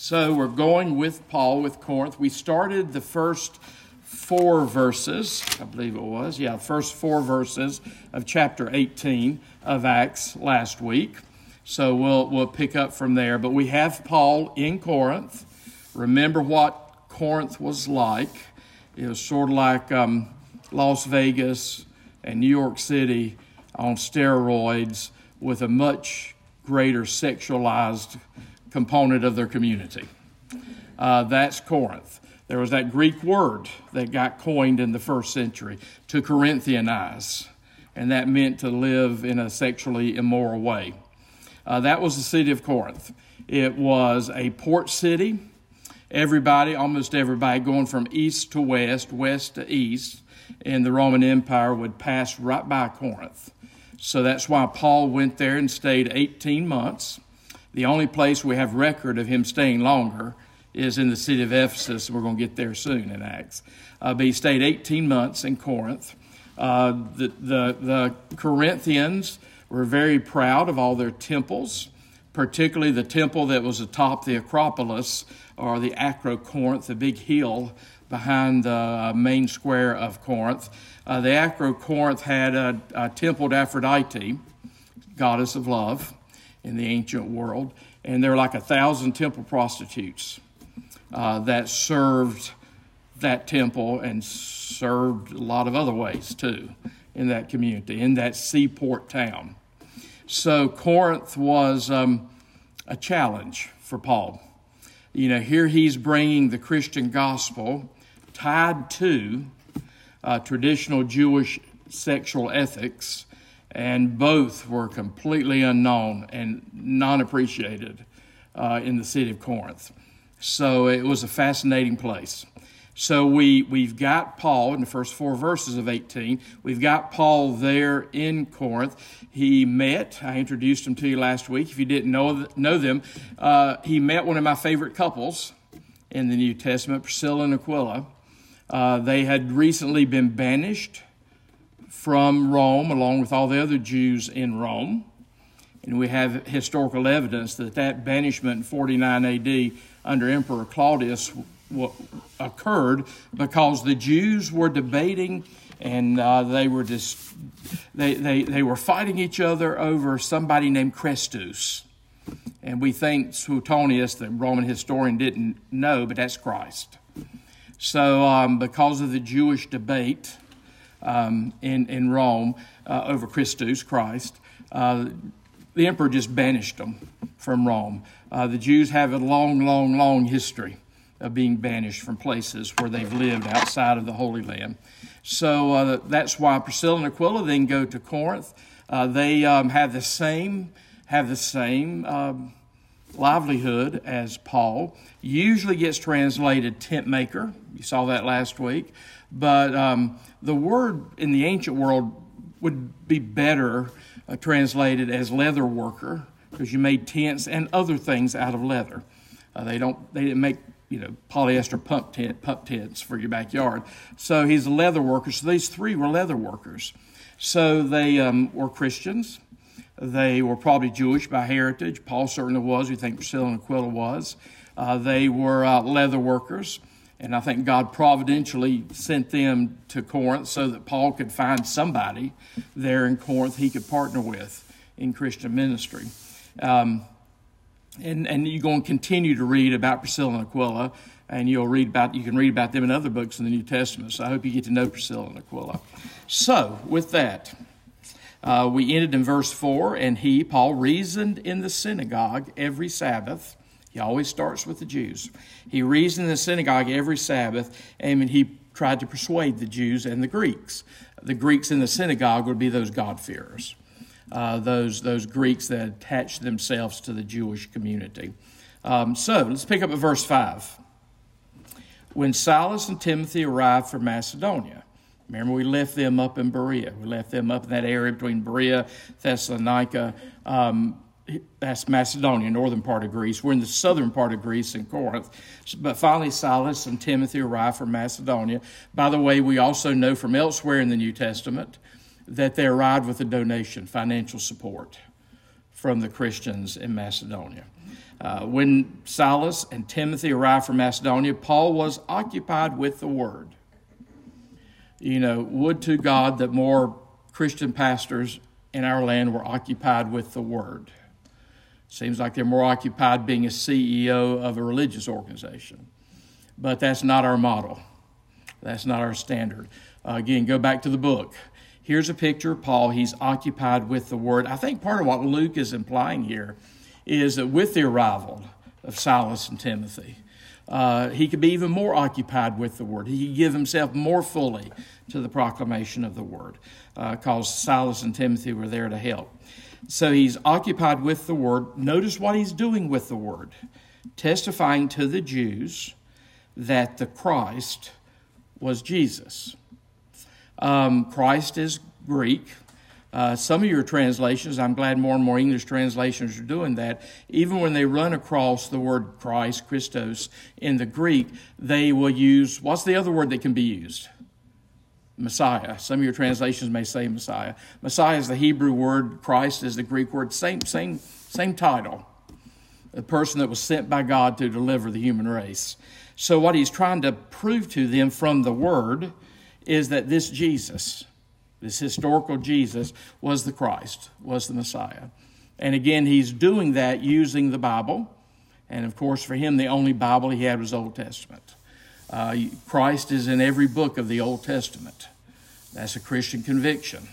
So we're going with Paul with Corinth. We started the first four verses, I believe it was, yeah, first four verses of chapter 18 of Acts last week. So we'll we'll pick up from there. But we have Paul in Corinth. Remember what Corinth was like. It was sort of like um, Las Vegas and New York City on steroids with a much greater sexualized component of their community. Uh, that's Corinth. There was that Greek word that got coined in the first century to Corinthianize, and that meant to live in a sexually immoral way. Uh, that was the city of Corinth. It was a port city. Everybody, almost everybody, going from east to west, west to east in the Roman Empire would pass right by Corinth. So that's why Paul went there and stayed 18 months. The only place we have record of him staying longer is in the city of Ephesus. We're going to get there soon in Acts. Uh, but he stayed 18 months in Corinth. Uh, the, the, the Corinthians were very proud of all their temples, particularly the temple that was atop the Acropolis or the Acrocorinth, the big hill behind the main square of Corinth. Uh, the Acrocorinth had a, a temple to Aphrodite, goddess of love in the ancient world, and there were like a thousand temple prostitutes uh, that served that temple and served a lot of other ways too in that community, in that seaport town. So Corinth was um, a challenge for Paul. You know, here he's bringing the Christian gospel tied to uh, traditional Jewish sexual ethics and both were completely unknown and non appreciated uh, in the city of Corinth. So it was a fascinating place. So we, we've got Paul in the first four verses of 18. We've got Paul there in Corinth. He met, I introduced him to you last week. If you didn't know, know them, uh, he met one of my favorite couples in the New Testament, Priscilla and Aquila. Uh, they had recently been banished from Rome, along with all the other Jews in Rome. And we have historical evidence that that banishment in 49 AD under Emperor Claudius occurred because the Jews were debating and uh, they were just they, they, they were fighting each other over somebody named Chrestus. And we think Suetonius, the Roman historian, didn't know, but that's Christ. So, um, because of the Jewish debate, um, in, in Rome uh, over Christus, Christ, uh, the emperor just banished them from Rome. Uh, the Jews have a long, long, long history of being banished from places where they've lived outside of the Holy Land. So uh, that's why Priscilla and Aquila then go to Corinth. Uh, they um, have the same have the same um, livelihood as Paul. Usually gets translated tent maker. You saw that last week. But um, the word in the ancient world would be better uh, translated as leather worker because you made tents and other things out of leather. Uh, they don't they didn't make you know polyester pump tent pump tents for your backyard. So he's a leather worker. So these three were leather workers. So they um, were Christians. They were probably Jewish by heritage. Paul certainly was. We think Priscilla and Aquila was. Uh, they were uh, leather workers. And I think God providentially sent them to Corinth so that Paul could find somebody there in Corinth he could partner with in Christian ministry. Um, and, and you're going to continue to read about Priscilla and Aquila, and you'll read about you can read about them in other books in the New Testament. So I hope you get to know Priscilla and Aquila. So with that, uh, we ended in verse four, and he Paul reasoned in the synagogue every Sabbath he always starts with the Jews. He reasoned in the synagogue every Sabbath, and he tried to persuade the Jews and the Greeks. The Greeks in the synagogue would be those God-fearers, uh, those, those Greeks that attached themselves to the Jewish community. Um, so let's pick up at verse 5. When Silas and Timothy arrived from Macedonia, Remember, we left them up in Berea. We left them up in that area between Berea, Thessalonica. Um, that's Macedonia, northern part of Greece. We're in the southern part of Greece in Corinth. But finally, Silas and Timothy arrive from Macedonia. By the way, we also know from elsewhere in the New Testament that they arrived with a donation, financial support from the Christians in Macedonia. Uh, when Silas and Timothy arrived from Macedonia, Paul was occupied with the word. You know, would to God that more Christian pastors in our land were occupied with the word. Seems like they're more occupied being a CEO of a religious organization. But that's not our model. That's not our standard. Uh, again, go back to the book. Here's a picture of Paul. He's occupied with the word. I think part of what Luke is implying here is that with the arrival of Silas and Timothy, uh, he could be even more occupied with the word. He could give himself more fully to the proclamation of the word, because uh, Silas and Timothy were there to help. So he's occupied with the word. Notice what he's doing with the word testifying to the Jews that the Christ was Jesus. Um, Christ is Greek. Uh, some of your translations, I'm glad more and more English translations are doing that. Even when they run across the word Christ, Christos, in the Greek, they will use what's the other word that can be used? Messiah. Some of your translations may say Messiah. Messiah is the Hebrew word, Christ is the Greek word, same, same, same title. The person that was sent by God to deliver the human race. So, what he's trying to prove to them from the word is that this Jesus, this historical Jesus, was the Christ, was the Messiah. And again, he's doing that using the Bible. And of course, for him, the only Bible he had was Old Testament. Uh, Christ is in every book of the Old Testament. That's a Christian conviction.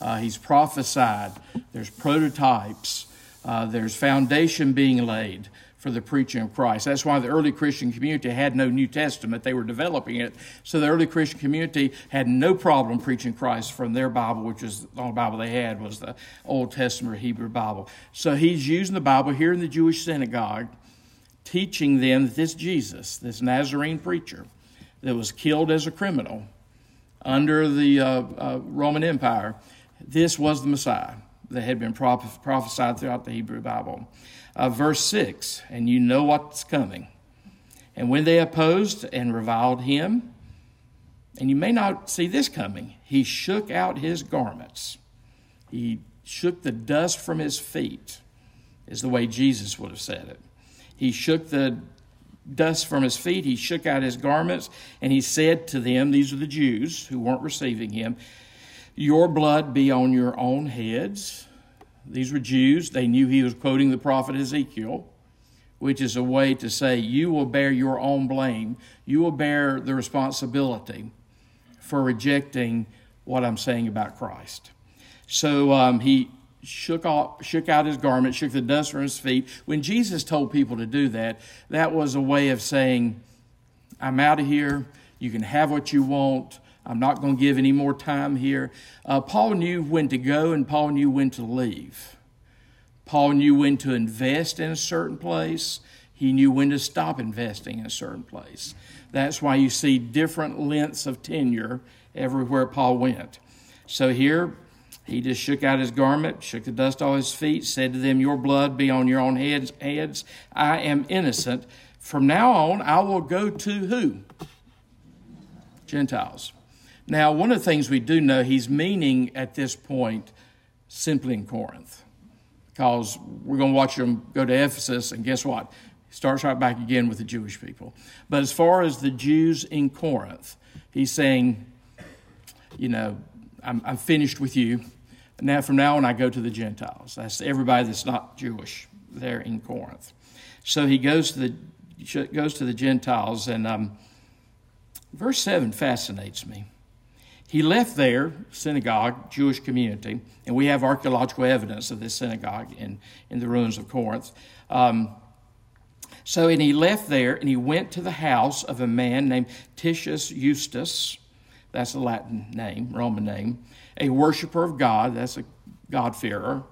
Uh, he's prophesied. There's prototypes. Uh, there's foundation being laid for the preaching of Christ. That's why the early Christian community had no New Testament. They were developing it. So the early Christian community had no problem preaching Christ from their Bible, which was the only Bible they had was the Old Testament or Hebrew Bible. So he's using the Bible here in the Jewish synagogue, teaching them that this Jesus, this Nazarene preacher that was killed as a criminal under the uh, uh, Roman Empire, this was the Messiah that had been prophesied throughout the Hebrew Bible uh, verse 6 and you know what's coming. And when they opposed and reviled him, and you may not see this coming, he shook out his garments. He shook the dust from his feet, is the way Jesus would have said it. He shook the dust from his feet, he shook out his garments, and he said to them, These are the Jews who weren't receiving him, Your blood be on your own heads. These were Jews. They knew he was quoting the prophet Ezekiel, which is a way to say, You will bear your own blame. You will bear the responsibility for rejecting what I'm saying about Christ. So um, he shook, off, shook out his garment, shook the dust from his feet. When Jesus told people to do that, that was a way of saying, I'm out of here. You can have what you want. I'm not going to give any more time here. Uh, Paul knew when to go and Paul knew when to leave. Paul knew when to invest in a certain place. He knew when to stop investing in a certain place. That's why you see different lengths of tenure everywhere Paul went. So here, he just shook out his garment, shook the dust off his feet, said to them, Your blood be on your own heads. heads. I am innocent. From now on, I will go to who? Gentiles. Now, one of the things we do know, he's meaning at this point simply in Corinth. Because we're going to watch him go to Ephesus, and guess what? He starts right back again with the Jewish people. But as far as the Jews in Corinth, he's saying, you know, I'm, I'm finished with you. Now, from now on, I go to the Gentiles. That's everybody that's not Jewish there in Corinth. So he goes to the goes to the Gentiles, and um, verse seven fascinates me. He left their synagogue, Jewish community, and we have archaeological evidence of this synagogue in, in the ruins of Corinth. Um, so, and he left there and he went to the house of a man named Titius Justus. That's a Latin name, Roman name. A worshiper of God. That's a God-fearer.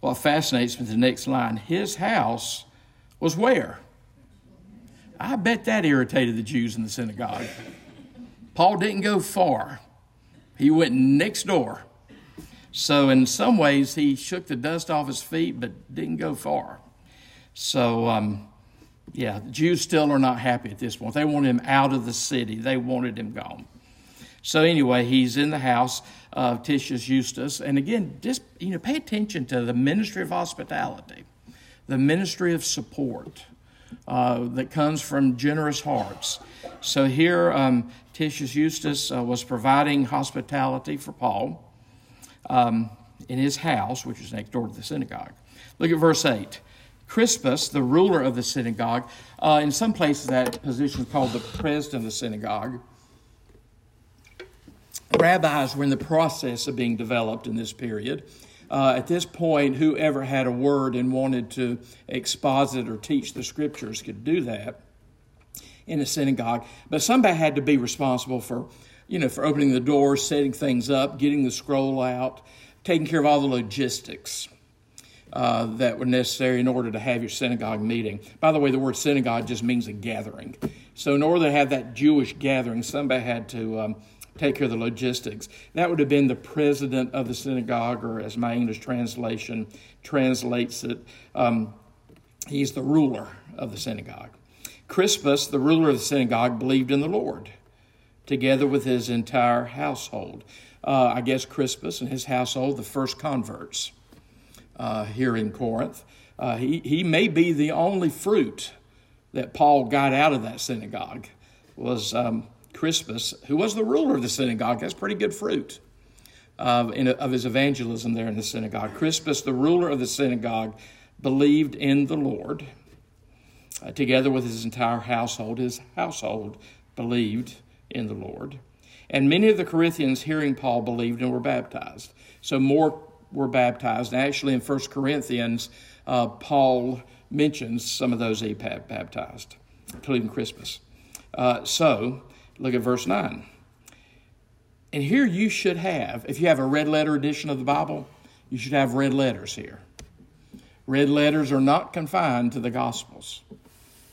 What fascinates me the next line his house was where? I bet that irritated the Jews in the synagogue. Paul didn't go far. He went next door. So, in some ways, he shook the dust off his feet, but didn't go far. So, um, yeah, the Jews still are not happy at this point. They want him out of the city, they wanted him gone. So, anyway, he's in the house of Titius Justus. And again, just you know, pay attention to the ministry of hospitality. the ministry of support uh, that comes from generous hearts. So here, um, Titius Justus uh, was providing hospitality for Paul um, in his house, which was next door to the synagogue. Look at verse 8. Crispus, the ruler of the synagogue, uh, in some places that position is called the president of the synagogue. Rabbis were in the process of being developed in this period. Uh, at this point, whoever had a word and wanted to exposit or teach the scriptures could do that in a synagogue. But somebody had to be responsible for, you know, for opening the doors, setting things up, getting the scroll out, taking care of all the logistics. Uh, that were necessary in order to have your synagogue meeting. By the way, the word synagogue just means a gathering. So, in order to have that Jewish gathering, somebody had to um, take care of the logistics. That would have been the president of the synagogue, or as my English translation translates it, um, he's the ruler of the synagogue. Crispus, the ruler of the synagogue, believed in the Lord together with his entire household. Uh, I guess Crispus and his household, the first converts uh, here in Corinth. Uh, he, he may be the only fruit that Paul got out of that synagogue was um, Crispus, who was the ruler of the synagogue. That's pretty good fruit uh, in, of his evangelism there in the synagogue. Crispus, the ruler of the synagogue, believed in the Lord. Uh, together with his entire household, his household believed in the Lord. And many of the Corinthians, hearing Paul, believed and were baptized. So more were baptized. And Actually, in 1 Corinthians, uh, Paul mentions some of those he baptized, including Crispus. Uh, so, look at verse 9. And here you should have, if you have a red letter edition of the Bible, you should have red letters here. Red letters are not confined to the Gospels.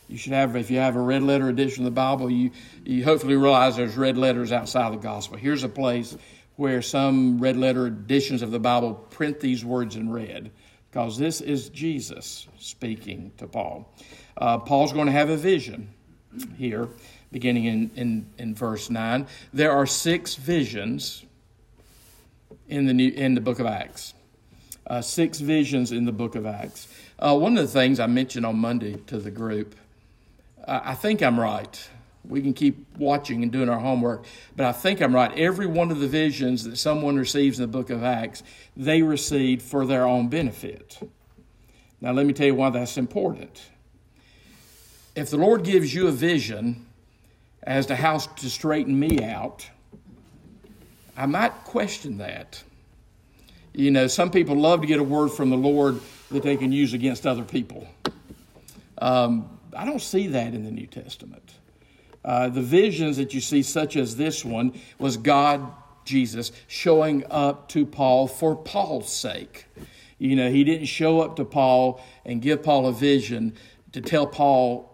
You should have, if you have a red letter edition of the Bible, you, you hopefully realize there's red letters outside of the Gospel. Here's a place where some red letter editions of the Bible print these words in red, because this is Jesus speaking to Paul. Uh, Paul's going to have a vision here, beginning in, in, in verse 9. There are six visions in the, new, in the book of Acts. Uh, six visions in the book of Acts. Uh, one of the things I mentioned on Monday to the group, I think I'm right. We can keep watching and doing our homework, but I think I'm right. Every one of the visions that someone receives in the book of Acts, they received for their own benefit. Now, let me tell you why that's important. If the Lord gives you a vision as to how to straighten me out, I might question that. You know, some people love to get a word from the Lord that they can use against other people. Um, I don't see that in the New Testament. Uh, the visions that you see, such as this one, was God, Jesus, showing up to Paul for Paul's sake. You know, he didn't show up to Paul and give Paul a vision to tell Paul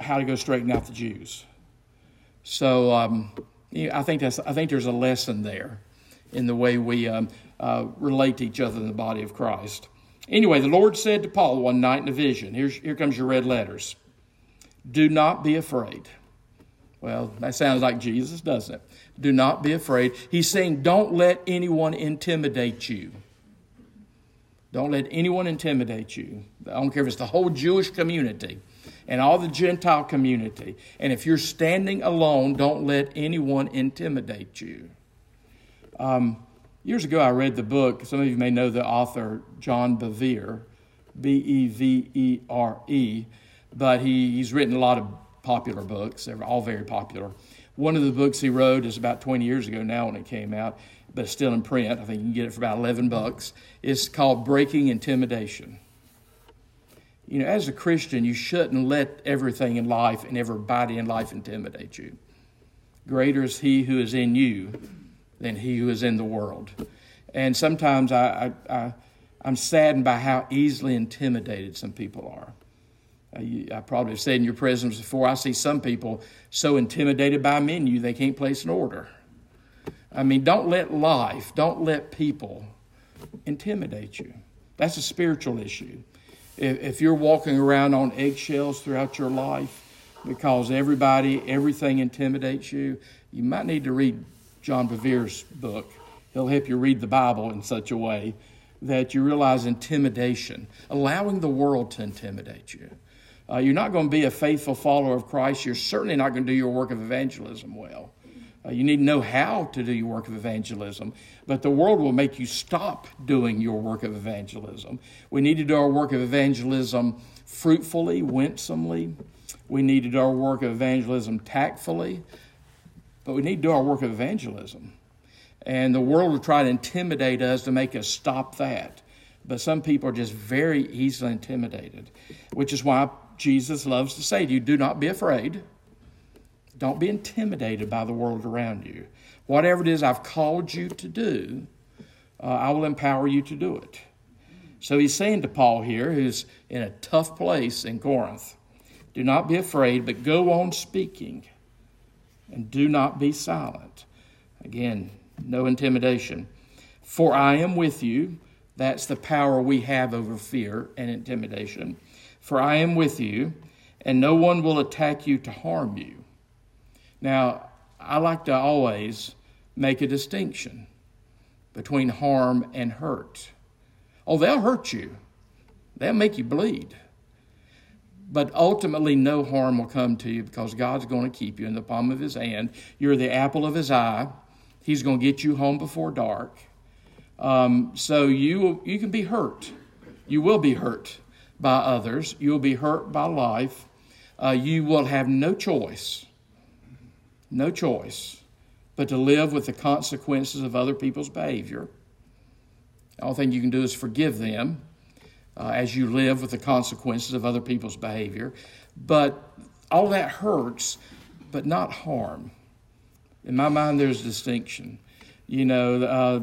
how to go straighten out the Jews. So um, I think that's I think there's a lesson there in the way we um, uh, relate to each other in the body of Christ. Anyway, the Lord said to Paul one night in a vision. Here's, here comes your red letters. Do not be afraid. Well, that sounds like Jesus, doesn't it? Do not be afraid. He's saying, don't let anyone intimidate you. Don't let anyone intimidate you. I don't care if it's the whole Jewish community and all the Gentile community. And if you're standing alone, don't let anyone intimidate you. Um, years ago, I read the book. Some of you may know the author, John Bevere, B E V E R E, but he, he's written a lot of popular books. They're all very popular. One of the books he wrote is about 20 years ago now when it came out, but it's still in print. I think you can get it for about 11 bucks. It's called Breaking Intimidation. You know, as a Christian, you shouldn't let everything in life and everybody in life intimidate you. Greater is he who is in you than he who is in the world. And sometimes I, I, I, I'm saddened by how easily intimidated some people are. Uh, I probably have said in your presence before, I see some people so intimidated by a menu they can't place an order. I mean, don't let life, don't let people intimidate you. That's a spiritual issue. If, if you're walking around on eggshells throughout your life because everybody, everything intimidates you, you might need to read John Bevere's book. He'll help you read the Bible in such a way that you realize intimidation, allowing the world to intimidate you. Uh, you're not going to be a faithful follower of Christ. You're certainly not going to do your work of evangelism well. Uh, you need to know how to do your work of evangelism, but the world will make you stop doing your work of evangelism. We need to do our work of evangelism fruitfully, winsomely. We need to do our work of evangelism tactfully, but we need to do our work of evangelism. And the world will try to intimidate us to make us stop that. But some people are just very easily intimidated, which is why Jesus loves to say to you, do not be afraid. Don't be intimidated by the world around you. Whatever it is I've called you to do, uh, I will empower you to do it. So he's saying to Paul here, who's in a tough place in Corinth, do not be afraid, but go on speaking, and do not be silent. Again, no intimidation. For I am with you. That's the power we have over fear and intimidation. For I am with you, and no one will attack you to harm you. Now, I like to always make a distinction between harm and hurt. Oh, they'll hurt you, they'll make you bleed. But ultimately, no harm will come to you because God's going to keep you in the palm of His hand. You're the apple of His eye. He's going to get you home before dark. Um, so you, you can be hurt. You will be hurt by others. You will be hurt by life. Uh, you will have no choice no choice but to live with the consequences of other people's behavior. The only thing you can do is forgive them uh, as you live with the consequences of other people's behavior. But all that hurts, but not harm. In my mind, there's a distinction. You know, uh,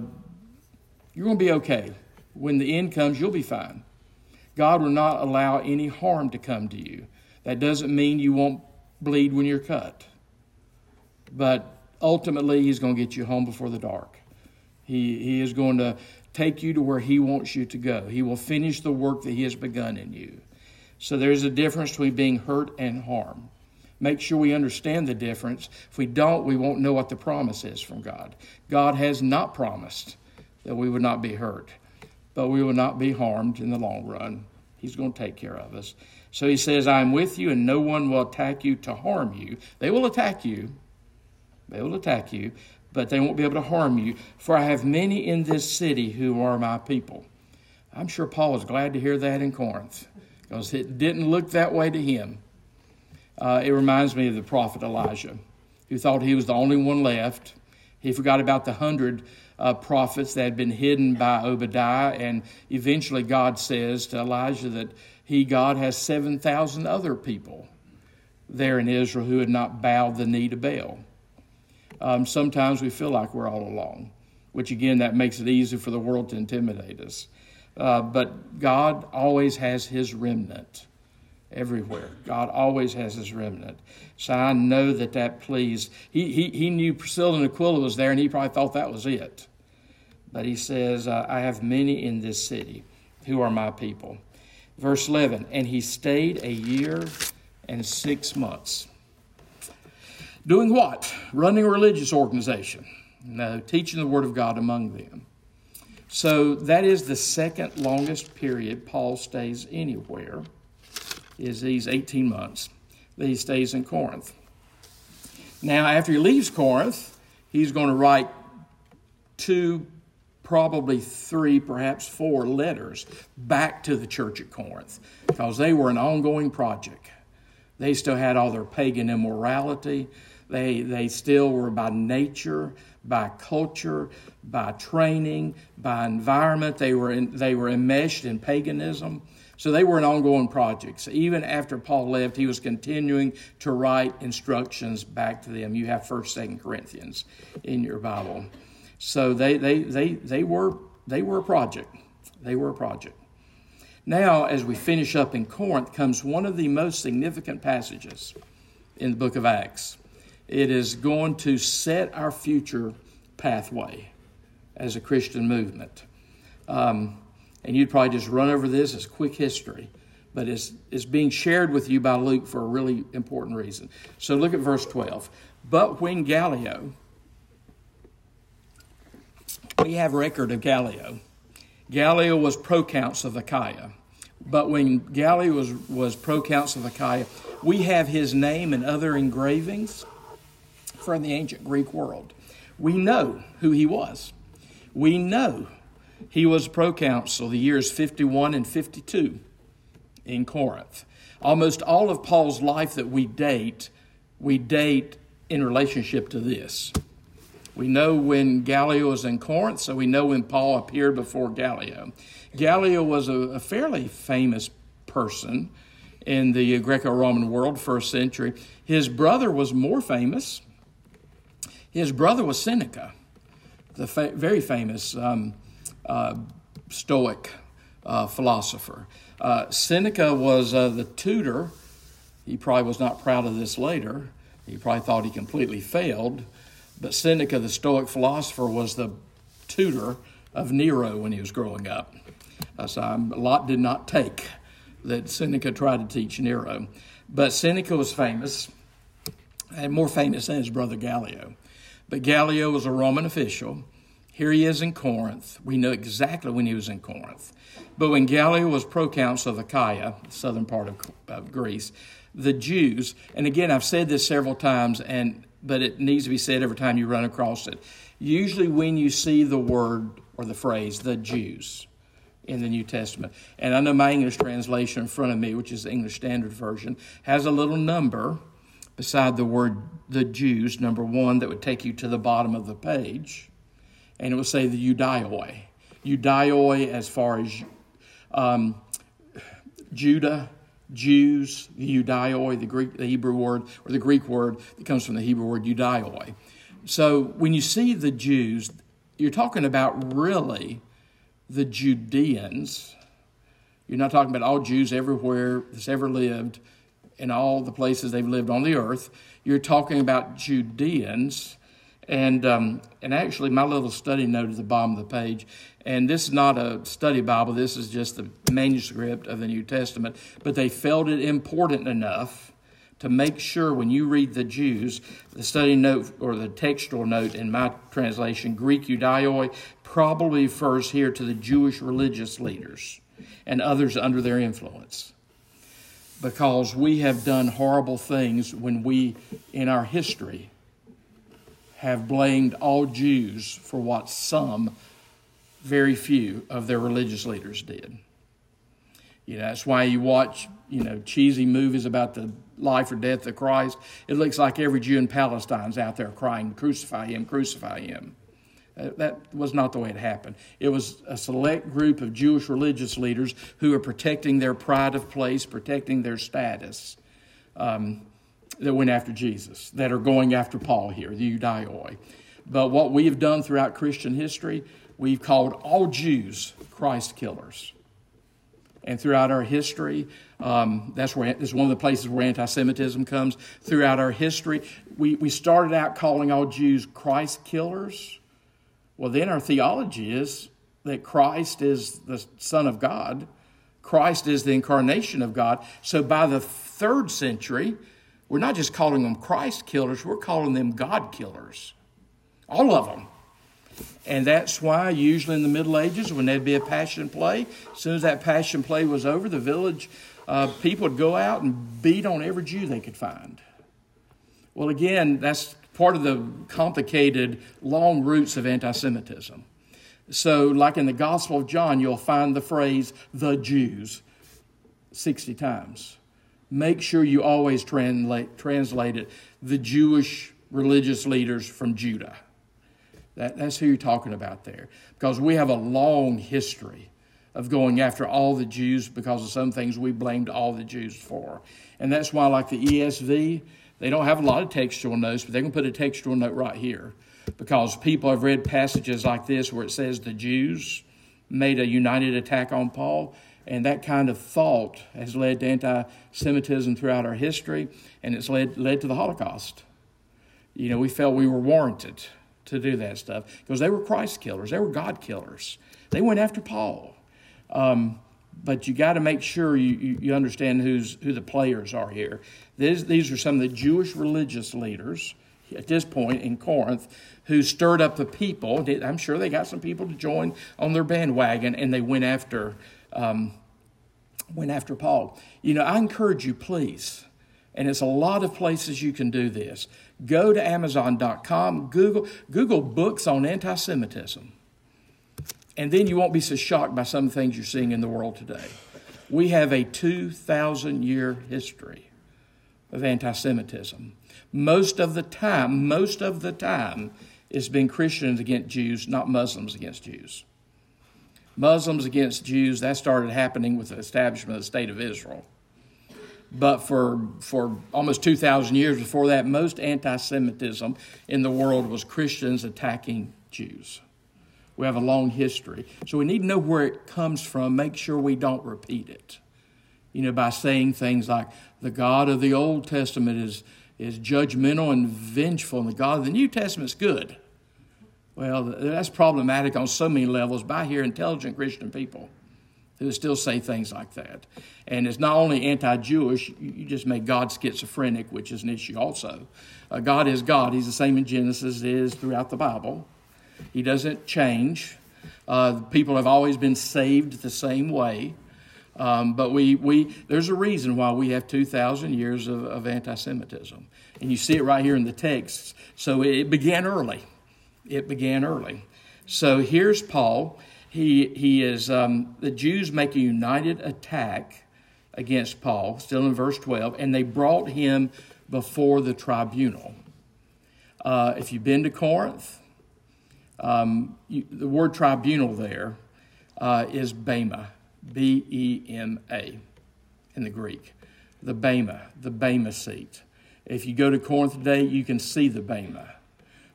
you're going to be okay. When the end comes, you'll be fine. God will not allow any harm to come to you. That doesn't mean you won't bleed when you're cut but ultimately, He's going to get you home before the dark. He, he is going to take you to where He wants you to go. He will finish the work that He has begun in you. So there's a difference between being hurt and harm. Make sure we understand the difference. If we don't, we won't know what the promise is from God. God has not promised that we would not be hurt, but we will not be harmed in the long run. He's going to take care of us. So he says, I am with you, and no one will attack you to harm you. They will attack you, they will attack you, but they won't be able to harm you. For I have many in this city who are my people. I'm sure Paul was glad to hear that in Corinth because it didn't look that way to him. Uh, it reminds me of the prophet Elijah, who thought he was the only one left. He forgot about the hundred uh, prophets that had been hidden by Obadiah, and eventually God says to Elijah that he, God, has 7,000 other people there in Israel who had not bowed the knee to Baal um, sometimes we feel like we're all alone, which again, that makes it easy for the world to intimidate us. Uh, but God always has his remnant everywhere. God always has his remnant. So I know that that pleased. He, he, he knew Priscilla and Aquila was there, and he probably thought that was it. But he says, uh, I have many in this city who are my people. Verse 11, and he stayed a year and six months. Doing what? Running a religious organization. No, teaching the Word of God among them. So that is the second longest period Paul stays anywhere, is these 18 months that he stays in Corinth. Now, after he leaves Corinth, he's going to write two, probably three, perhaps four letters back to the church at Corinth because they were an ongoing project. They still had all their pagan immorality. They, they still were by nature, by culture, by training, by environment. They were, in, they were enmeshed in paganism. So they were an ongoing project. So even after Paul left, he was continuing to write instructions back to them. You have 1st, 2nd Corinthians in your Bible. So they, they, they, they, were, they were a project. They were a project. Now, as we finish up in Corinth, comes one of the most significant passages in the book of Acts. It is going to set our future pathway as a Christian movement. Um, and you'd probably just run over this as quick history, but it's, it's being shared with you by Luke for a really important reason. So look at verse 12. But when Gallio, we have record of Gallio. Gallio was proconsul of Achaia. But when Gallio was, was proconsul of Achaia, we have his name and other engravings from the ancient Greek world. We know who he was. We know he was proconsul the years 51 and 52 in Corinth. Almost all of Paul's life that we date, we date in relationship to this. We know when Gallio was in Corinth, so we know when Paul appeared before Gallio. Gallio was a, a fairly famous person in the Greco Roman world, first century. His brother was more famous. His brother was Seneca, the fa- very famous um, uh, Stoic uh, philosopher. Uh, Seneca was uh, the tutor. He probably was not proud of this later. He probably thought he completely failed. But Seneca, the Stoic philosopher, was the tutor of Nero when he was growing up. Uh, so I'm, a lot did not take that Seneca tried to teach Nero. But Seneca was famous, and more famous than his brother Gallio. But Gallio was a Roman official. Here he is in Corinth. We know exactly when he was in Corinth. But when Gallio was proconsul of Achaia, the southern part of, of Greece, the Jews, and again, I've said this several times, and but it needs to be said every time you run across it. Usually, when you see the word or the phrase, the Jews, in the New Testament. And I know my English translation in front of me, which is the English Standard Version, has a little number beside the word the Jews, number one, that would take you to the bottom of the page. And it would say the Judaioi. Judaioi as far as um, Judah, Jews, the Judaioi, the Greek, the Hebrew word, or the Greek word that comes from the Hebrew word Judaioi. So when you see the Jews, you're talking about really the Judeans. You're not talking about all Jews everywhere that's ever lived in all the places they've lived on the earth. You're talking about Judeans. And, um, and actually, my little study note at the bottom of the page, and this is not a study Bible, this is just the manuscript of the New Testament, but they felt it important enough to make sure when you read the Jews, the study note or the textual note in my translation, Greek Judaioi, probably refers here to the Jewish religious leaders and others under their influence. Because we have done horrible things when we, in our history, have blamed all Jews for what some, very few, of their religious leaders did. You know, that's why you watch, you know, cheesy movies about the life or death of Christ. It looks like every Jew in Palestine's out there crying, crucify him, crucify him. That was not the way it happened. It was a select group of Jewish religious leaders who are protecting their pride of place, protecting their status, um, that went after Jesus, that are going after Paul here, the Judaioi. But what we have done throughout Christian history, we've called all Jews Christ killers. And throughout our history, um, that's where this is one of the places where anti-Semitism comes. Throughout our history, we, we started out calling all Jews Christ killers well, then our theology is that Christ is the Son of God, Christ is the incarnation of God. So by the third century, we're not just calling them Christ killers, we're calling them God killers. All of them. And that's why, usually in the Middle Ages, when there'd be a passion play, as soon as that passion play was over, the village uh, people would go out and beat on every Jew they could find. Well, again, that's part of the complicated, long roots of anti Semitism. So, like in the Gospel of John, you'll find the phrase, the Jews, 60 times. Make sure you always translate, translate it, the Jewish religious leaders from Judah. That, that's who you're talking about there. Because we have a long history of going after all the Jews because of some things we blamed all the Jews for. And that's why, like the ESV, they don't have a lot of textual notes, but they're going to put a textual note right here because people have read passages like this where it says the Jews made a united attack on Paul. And that kind of thought has led to anti Semitism throughout our history, and it's led, led to the Holocaust. You know, we felt we were warranted to do that stuff because they were Christ killers, they were God killers. They went after Paul. Um, but you got to make sure you, you, you, understand who's, who the players are here. These, these are some of the Jewish religious leaders at this point in Corinth who stirred up the people. I'm sure they got some people to join on their bandwagon, and they went after um, went after Paul. You know, I encourage you, please, and it's a lot of places you can do this. Go to Amazon.com, Google Google books on anti-Semitism, and then you won't be so shocked by some things you're seeing in the world today. We have a 2,000 year history of anti Semitism. Most of the time, most of the time, it's been Christians against Jews, not Muslims against Jews. Muslims against Jews, that started happening with the establishment of the State of Israel. But for, for almost 2,000 years before that, most anti Semitism in the world was Christians attacking Jews. We have a long history. So we need to know where it comes from, make sure we don't repeat it. You know, by saying things like, the God of the Old Testament is, is judgmental and vengeful, and the God of the New Testament is good. Well, that's problematic on so many levels, but I hear intelligent Christian people who still say things like that. And it's not only anti Jewish, you just make God schizophrenic, which is an issue also. Uh, God is God. He's the same in Genesis as is throughout the Bible. He doesn't change. Uh, people have always been saved the same way. Um, but we, we, there's a reason why we have 2,000 years of, of anti Semitism. And you see it right here in the texts. So it began early. It began early. So here's Paul. He, he is, um, the Jews make a united attack against Paul, still in verse 12, and they brought him before the tribunal. Uh, if you've been to Corinth, um, you, the word tribunal there uh, is bema, B E M A in the Greek. The bema, the bema seat. If you go to Corinth today, you can see the bema.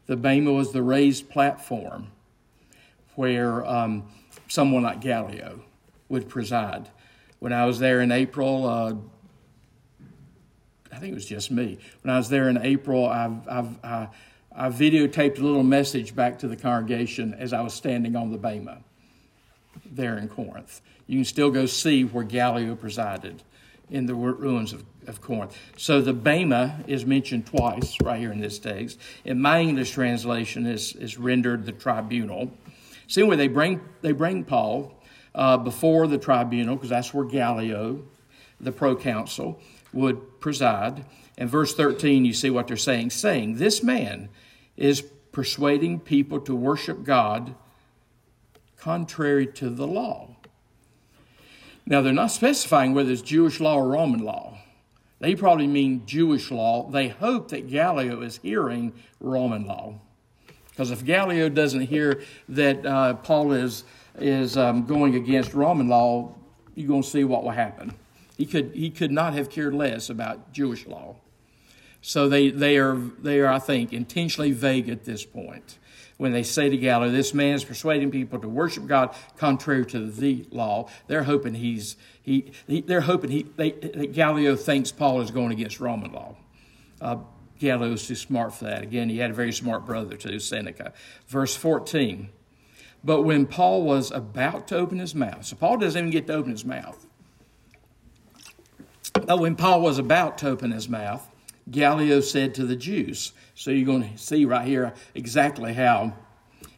The bema was the raised platform where um, someone like Gallio would preside. When I was there in April, uh, I think it was just me. When I was there in April, I've, I've, I, I videotaped a little message back to the congregation as I was standing on the Bema there in Corinth. You can still go see where Gallio presided in the ruins of, of Corinth. So the Bema is mentioned twice right here in this text. In my English translation, is is rendered the tribunal. See where they bring they bring Paul uh, before the tribunal because that's where Gallio, the proconsul, would preside. In verse 13, you see what they're saying, saying, This man is persuading people to worship God contrary to the law. Now, they're not specifying whether it's Jewish law or Roman law. They probably mean Jewish law. They hope that Gallio is hearing Roman law. Because if Gallio doesn't hear that uh, Paul is, is um, going against Roman law, you're going to see what will happen. He could, he could not have cared less about Jewish law. So they, they, are, they are, I think, intentionally vague at this point when they say to Gallio, This man is persuading people to worship God contrary to the law. They're hoping he's, he, he they're hoping he, they, that Gallio thinks Paul is going against Roman law. Uh, Gallio is too smart for that. Again, he had a very smart brother too, Seneca. Verse 14. But when Paul was about to open his mouth, so Paul doesn't even get to open his mouth. But when Paul was about to open his mouth, Gallio said to the Jews. So you're going to see right here exactly how,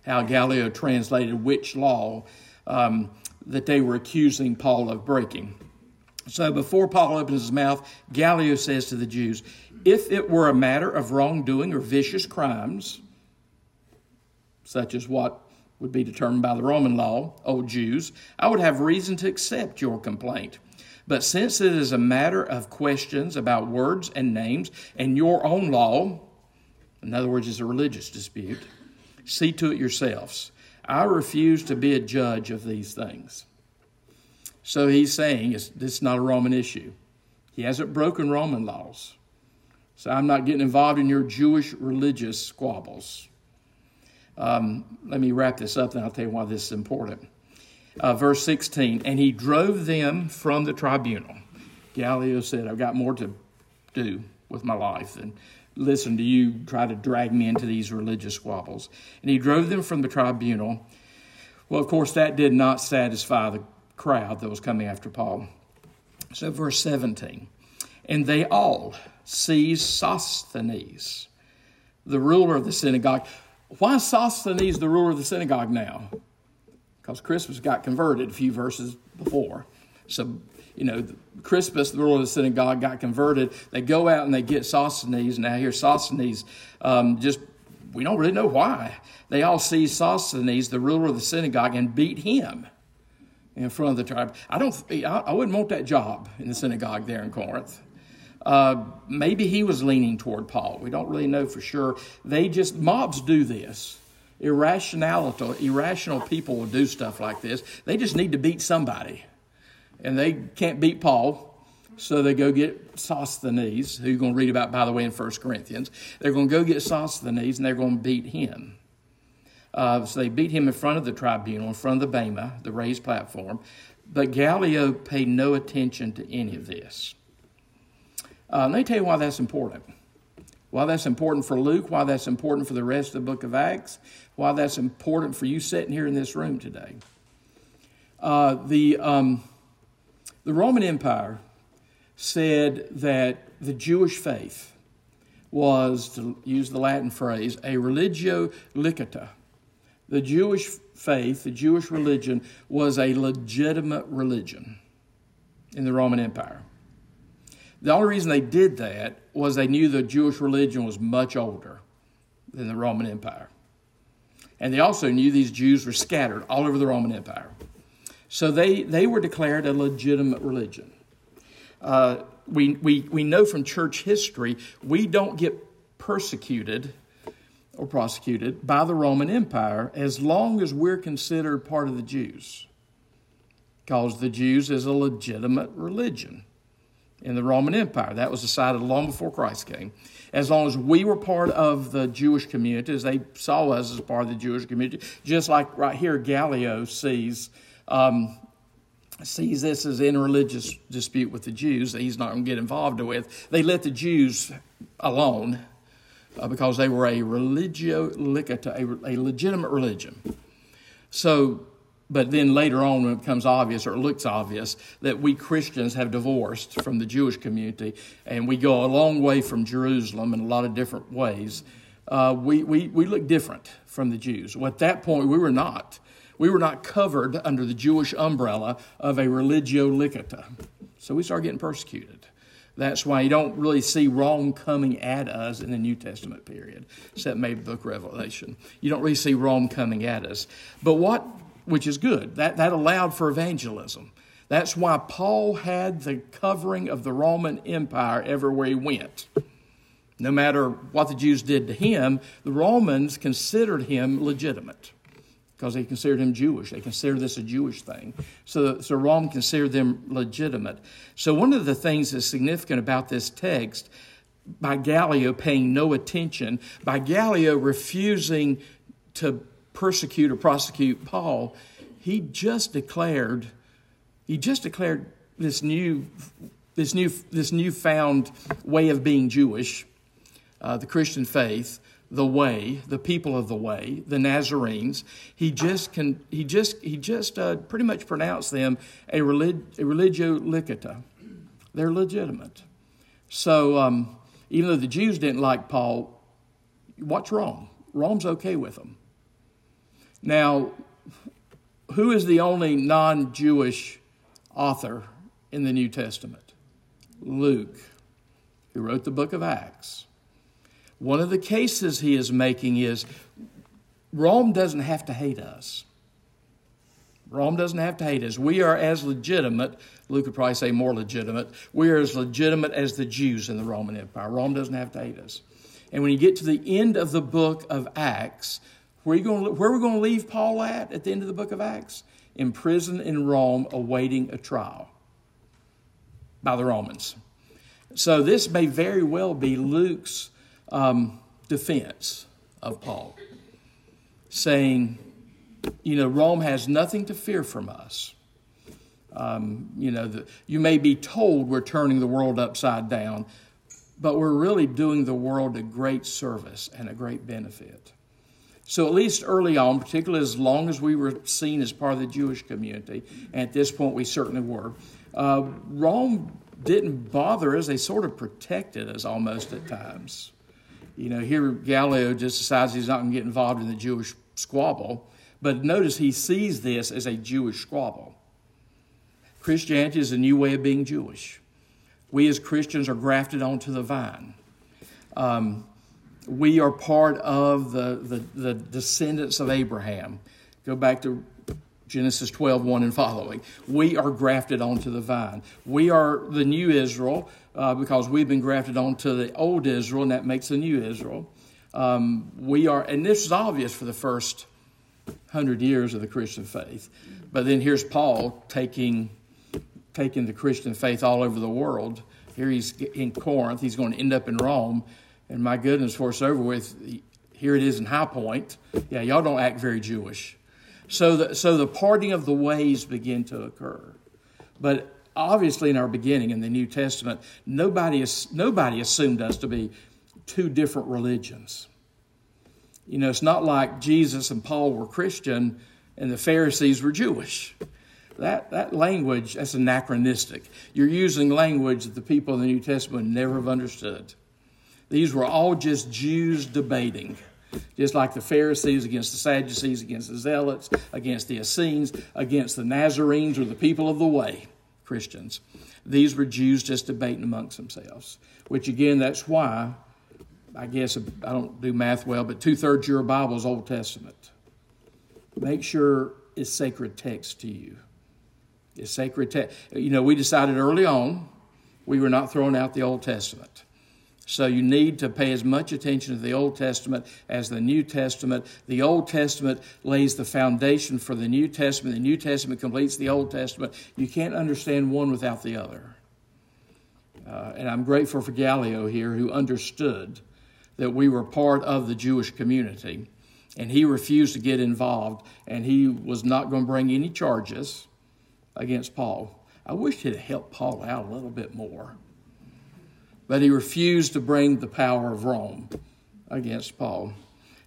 how Gallio translated which law um, that they were accusing Paul of breaking. So before Paul opens his mouth, Gallio says to the Jews, If it were a matter of wrongdoing or vicious crimes, such as what would be determined by the Roman law, O Jews, I would have reason to accept your complaint. But since it is a matter of questions about words and names and your own law, in other words, it's a religious dispute, see to it yourselves. I refuse to be a judge of these things. So he's saying it's, not a Roman issue. He hasn't broken Roman laws. So I'm not getting involved in your Jewish religious squabbles. Um, let me wrap this up, and I'll tell you why this is important uh, verse 16, and he drove them from the tribunal. Gallio said, I've got more to do with my life than listen to you try to drag me into these religious squabbles. And he drove them from the tribunal. Well, of course, that did not satisfy the crowd that was coming after Paul. So, verse 17, and they all seized Sosthenes, the ruler of the synagogue. Why Sosthenes the ruler of the synagogue now? Because Crispus got converted a few verses before. So, you know, Crispus, the ruler of the synagogue, got converted. They go out and they get Sosthenes. Now, here, Sosthenes um, just, we don't really know why. They all see Sosthenes, the ruler of the synagogue, and beat him in front of the tribe. I don't. I wouldn't want that job in the synagogue there in Corinth. Uh, maybe he was leaning toward Paul. We don't really know for sure. They just mobs do this. Irrationality, irrational people will do stuff like this. They just need to beat somebody, and they can't beat Paul. So they go get Sosthenes, who you're going to read about, by the way, in 1 Corinthians. They're going to go get Sosthenes, and they're going to beat him. Uh, so they beat him in front of the tribunal, in front of the Bema, the raised platform. But Gallio paid no attention to any of this. Uh, let me tell you why that's important. Why that's important for Luke, why that's important for the rest of the book of Acts, why that's important for you sitting here in this room today. Uh, the, um, the Roman Empire said that the Jewish faith was, to use the Latin phrase, a religio licita the Jewish faith, the Jewish religion, was a legitimate religion in the Roman Empire. The only reason they did that was they knew the Jewish religion was much older than the Roman Empire. And they also knew these Jews were scattered all over the Roman Empire. So they, they were declared a legitimate religion. Uh, we, we, we know from church history, we don't get persecuted or prosecuted by the Roman Empire as long as we're considered part of the Jews. Because the Jews is a legitimate religion in the Roman Empire. That was decided long before Christ came. As long as we were part of the Jewish community, as they saw us as part of the Jewish community, just like right here, Gallio sees. Um, sees this as in religious dispute with the Jews that he's not going to get involved with. They let the Jews alone uh, because they were a religio a, a legitimate religion. So, but then later on, when it becomes obvious or it looks obvious that we Christians have divorced from the Jewish community and we go a long way from Jerusalem in a lot of different ways, uh, we, we, we look different from the Jews. Well, at that point, we were not. We were not covered under the Jewish umbrella of a religio licita. So we started getting persecuted. That's why you don't really see Rome coming at us in the New Testament period, except maybe book Revelation. You don't really see Rome coming at us. But what, which is good, that, that allowed for evangelism. That's why Paul had the covering of the Roman Empire everywhere he went. No matter what the Jews did to him, the Romans considered him legitimate because they considered him Jewish. They considered this a Jewish thing. So, so Rome considered them legitimate. So, one of the things that's significant about this text, by Gallio paying no attention, by Gallio refusing to persecute or prosecute Paul, he just declared, he just declared this new, this new, this newfound way of being Jewish, uh, the Christian faith, the way, the people of the way, the Nazarenes. He just can, he just he just uh, pretty much pronounced them a, relig, a religio licita. They're legitimate. So um, even though the Jews didn't like Paul, what's wrong? Rome's okay with them. Now, who is the only non-Jewish author in the New Testament? Luke, who wrote the book of Acts. One of the cases he is making is Rome doesn't have to hate us. Rome doesn't have to hate us. We are as legitimate, Luke would probably say more legitimate, we are as legitimate as the Jews in the Roman Empire. Rome doesn't have to hate us. And when you get to the end of the book of Acts, where, you going to, where are we going to leave Paul at at the end of the book of Acts? In prison in Rome, awaiting a trial by the Romans. So this may very well be Luke's um, defense of Paul, saying, you know, Rome has nothing to fear from us. Um, you know, the, you may be told we're turning the world upside down, but we're really doing the world a great service and a great benefit. So, at least early on, particularly as long as we were seen as part of the Jewish community, and at this point we certainly were, uh, Rome didn't bother us. They sort of protected us almost at times. You know, here Gallio just decides he's not going to get involved in the Jewish squabble. But notice he sees this as a Jewish squabble. Christianity is a new way of being Jewish. We as Christians are grafted onto the vine. Um, we are part of the, the, the, descendants of Abraham. Go back to Genesis 12, 1 and following. We are grafted onto the vine. We are the new Israel uh, because we've been grafted onto the old Israel, and that makes the new Israel. Um, we are, and this is obvious for the first hundred years of the Christian faith. But then here's Paul taking taking the Christian faith all over the world. Here he's in Corinth. He's going to end up in Rome. And my goodness, for it's over with, here it is in High Point. Yeah, y'all don't act very Jewish. So the, so the parting of the ways begin to occur. But obviously, in our beginning in the New Testament, nobody, nobody assumed us to be two different religions. You know, it's not like Jesus and Paul were Christian and the Pharisees were Jewish. That, that language, that's anachronistic. You're using language that the people in the New Testament never have understood. These were all just Jews debating, just like the Pharisees against the Sadducees, against the Zealots, against the Essenes, against the Nazarenes or the people of the way, Christians. These were Jews just debating amongst themselves, which again, that's why I guess I don't do math well, but two thirds of your Bible is Old Testament. Make sure it's sacred text to you. It's sacred text. You know, we decided early on we were not throwing out the Old Testament. So you need to pay as much attention to the Old Testament as the New Testament. The Old Testament lays the foundation for the New Testament. The New Testament completes the Old Testament. You can't understand one without the other. Uh, and I'm grateful for Gallio here who understood that we were part of the Jewish community. And he refused to get involved, and he was not going to bring any charges against Paul. I wish he'd helped Paul out a little bit more. But he refused to bring the power of Rome against Paul.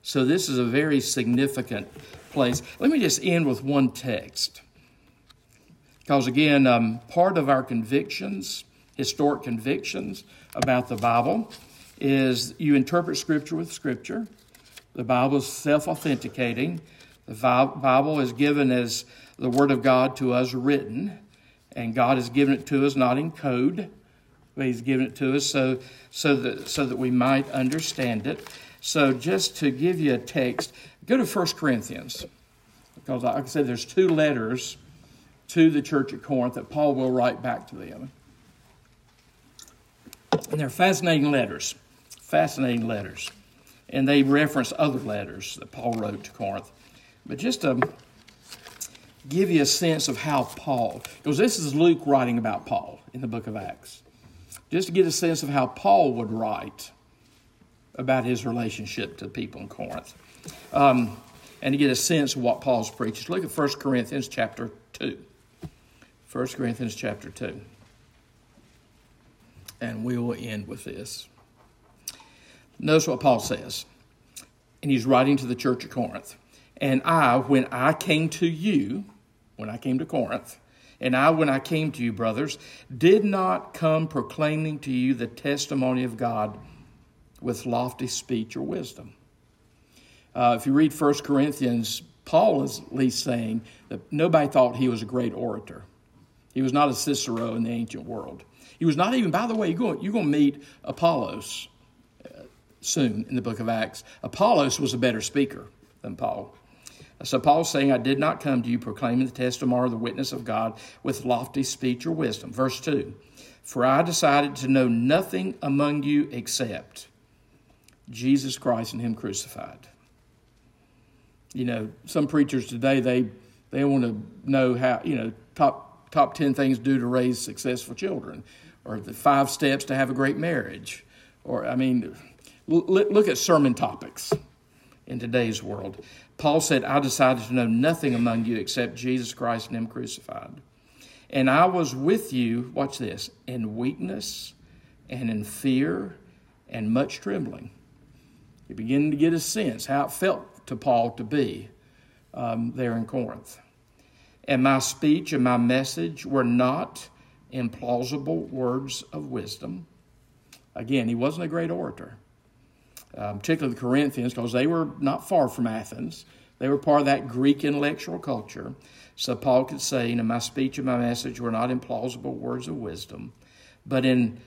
So this is a very significant place. Let me just end with one text. Because again, um, part of our convictions, historic convictions about the Bible, is you interpret Scripture with Scripture. The Bible is self authenticating. The Bible is given as the Word of God to us written, and God has given it to us not in code, but He's given it to us so, so, that, so that we might understand it. So, just to give you a text, go to 1 Corinthians, because like I said, there's two letters to the church at Corinth that Paul will write back to them. And they're fascinating letters fascinating letters. And they reference other letters that Paul wrote to Corinth. But just to give you a sense of how Paul, because this is Luke writing about Paul in the book of Acts, just to get a sense of how Paul would write about his relationship to the people in Corinth. Um, and to get a sense of what Paul's preaching. Look at 1 Corinthians chapter 2. 1 Corinthians chapter 2. And we will end with this. Notice what Paul says. And he's writing to the church at Corinth. And I, when I came to you, when I came to Corinth, and I, when I came to you, brothers, did not come proclaiming to you the testimony of God with lofty speech or wisdom. Uh, if you read 1 Corinthians, Paul is at least saying that nobody thought he was a great orator. He was not a Cicero in the ancient world. He was not even, by the way, you're going, you're going to meet Apollos soon in the book of Acts. Apollos was a better speaker than Paul. So Paul's saying, I did not come to you proclaiming the testimony or the witness of God with lofty speech or wisdom. Verse 2 For I decided to know nothing among you except Jesus Christ and Him crucified. You know, some preachers today, they, they want to know how, you know, top, top 10 things to do to raise successful children, or the five steps to have a great marriage. Or, I mean, Look at sermon topics in today's world. Paul said, I decided to know nothing among you except Jesus Christ and Him crucified. And I was with you, watch this, in weakness and in fear and much trembling. You're beginning to get a sense how it felt to Paul to be um, there in Corinth. And my speech and my message were not implausible words of wisdom. Again, he wasn't a great orator. Um, particularly the Corinthians, because they were not far from Athens. They were part of that Greek intellectual culture. So Paul could say, "In my speech and my message were not implausible words of wisdom, but in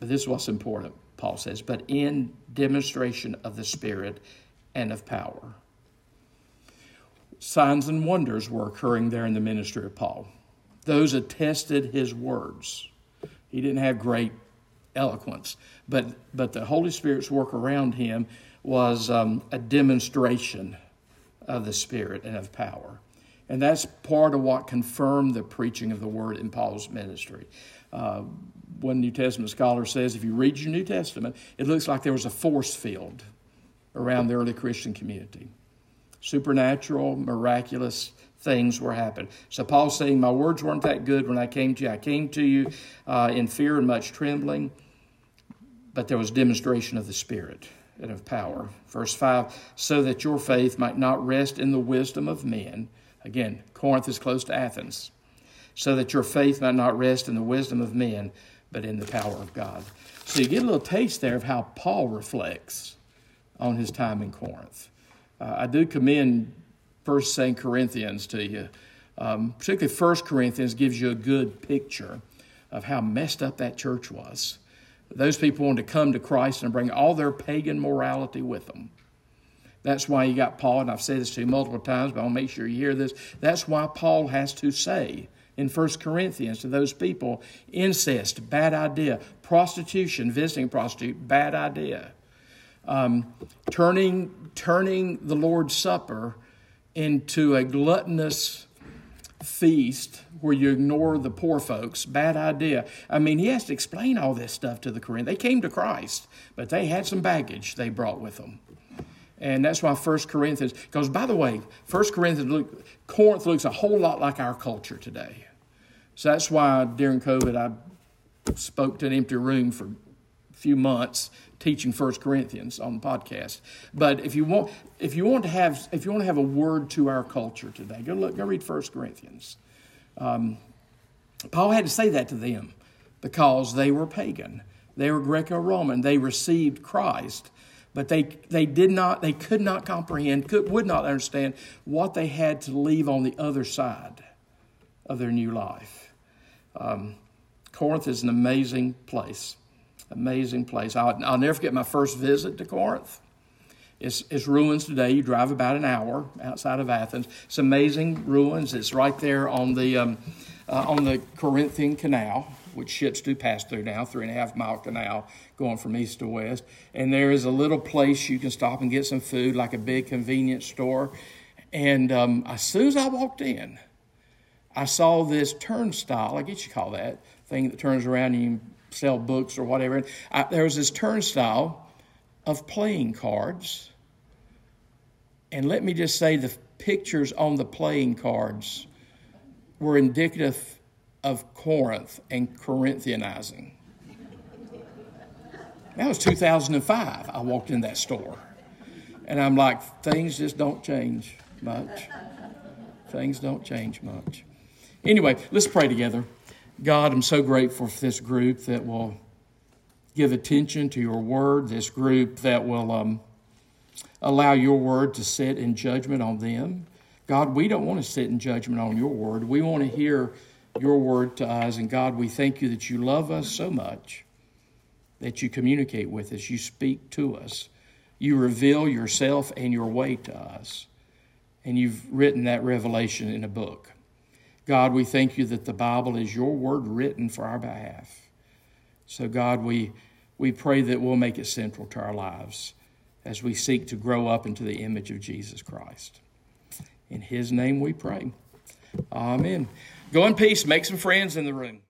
this is what's important." Paul says, "but in demonstration of the Spirit and of power." Signs and wonders were occurring there in the ministry of Paul. Those attested his words. He didn't have great eloquence, but but the Holy Spirit's work around him was um, a demonstration of the Spirit and of power. And that's part of what confirmed the preaching of the word in Paul's ministry. Uh, one New Testament scholar says if you read your New Testament, it looks like there was a force field around the early Christian community. Supernatural, miraculous things were happening. So Paul's saying, My words weren't that good when I came to you. I came to you uh, in fear and much trembling, but there was demonstration of the Spirit and of power. Verse 5 so that your faith might not rest in the wisdom of men. Again, Corinth is close to Athens. So that your faith might not rest in the wisdom of men, but in the power of God. So you get a little taste there of how Paul reflects on his time in Corinth. Uh, I do commend First St. Corinthians to you. Um, particularly First Corinthians gives you a good picture of how messed up that church was. Those people wanted to come to Christ and bring all their pagan morality with them. That's why you got Paul, and I've said this to you multiple times, but I'll make sure you hear this. That's why Paul has to say in 1 Corinthians to those people incest, bad idea. Prostitution, visiting prostitute, bad idea. Um, turning, turning the Lord's Supper into a gluttonous feast where you ignore the poor folks. Bad idea. I mean, he has to explain all this stuff to the Corinthians. They came to Christ, but they had some baggage they brought with them. And that's why First Corinthians, because by the way, First Corinthians, look, Corinth looks a whole lot like our culture today. So that's why during COVID I spoke to an empty room for a few months teaching First Corinthians on the podcast. But if you want, if you want to have, if you want to have a word to our culture today, go look, go read First Corinthians. Um, Paul had to say that to them because they were pagan. They were Greco-Roman. They received Christ, but they they did not, they could not comprehend, could would not understand what they had to leave on the other side of their new life. Um, Corinth is an amazing place. Amazing place. I'll, I'll never forget my first visit to Corinth. It's, it's, ruins today. You drive about an hour outside of Athens. It's amazing ruins. It's right there on the um, uh, on the Corinthian Canal, which ships do pass through now, three and a half mile canal going from east to west. And there is a little place you can stop and get some food, like a big convenience store. And um, as soon as I walked in, I saw this turnstile. I guess you call that thing that turns around and you sell books or whatever. I, there was this turnstile of playing cards. And let me just say the pictures on the playing cards were indicative of Corinth and Corinthianizing. That was 2005. I walked in that store. And I'm like, things just don't change much. Things don't change much. Anyway, let's pray together. God, I'm so grateful for this group that will give attention to your word, this group that will um, allow your word to sit in judgment on them. God, we don't want to sit in judgment on your word. We want to hear your word to us. And God, we thank you that you love us so much, that you communicate with us, you speak to us, you reveal yourself and your way to us. And you've written that revelation in a book. God, we thank you that the Bible is your word written for our behalf. So, God, we, we pray that we'll make it central to our lives as we seek to grow up into the image of Jesus Christ. In his name we pray. Amen. Go in peace, make some friends in the room.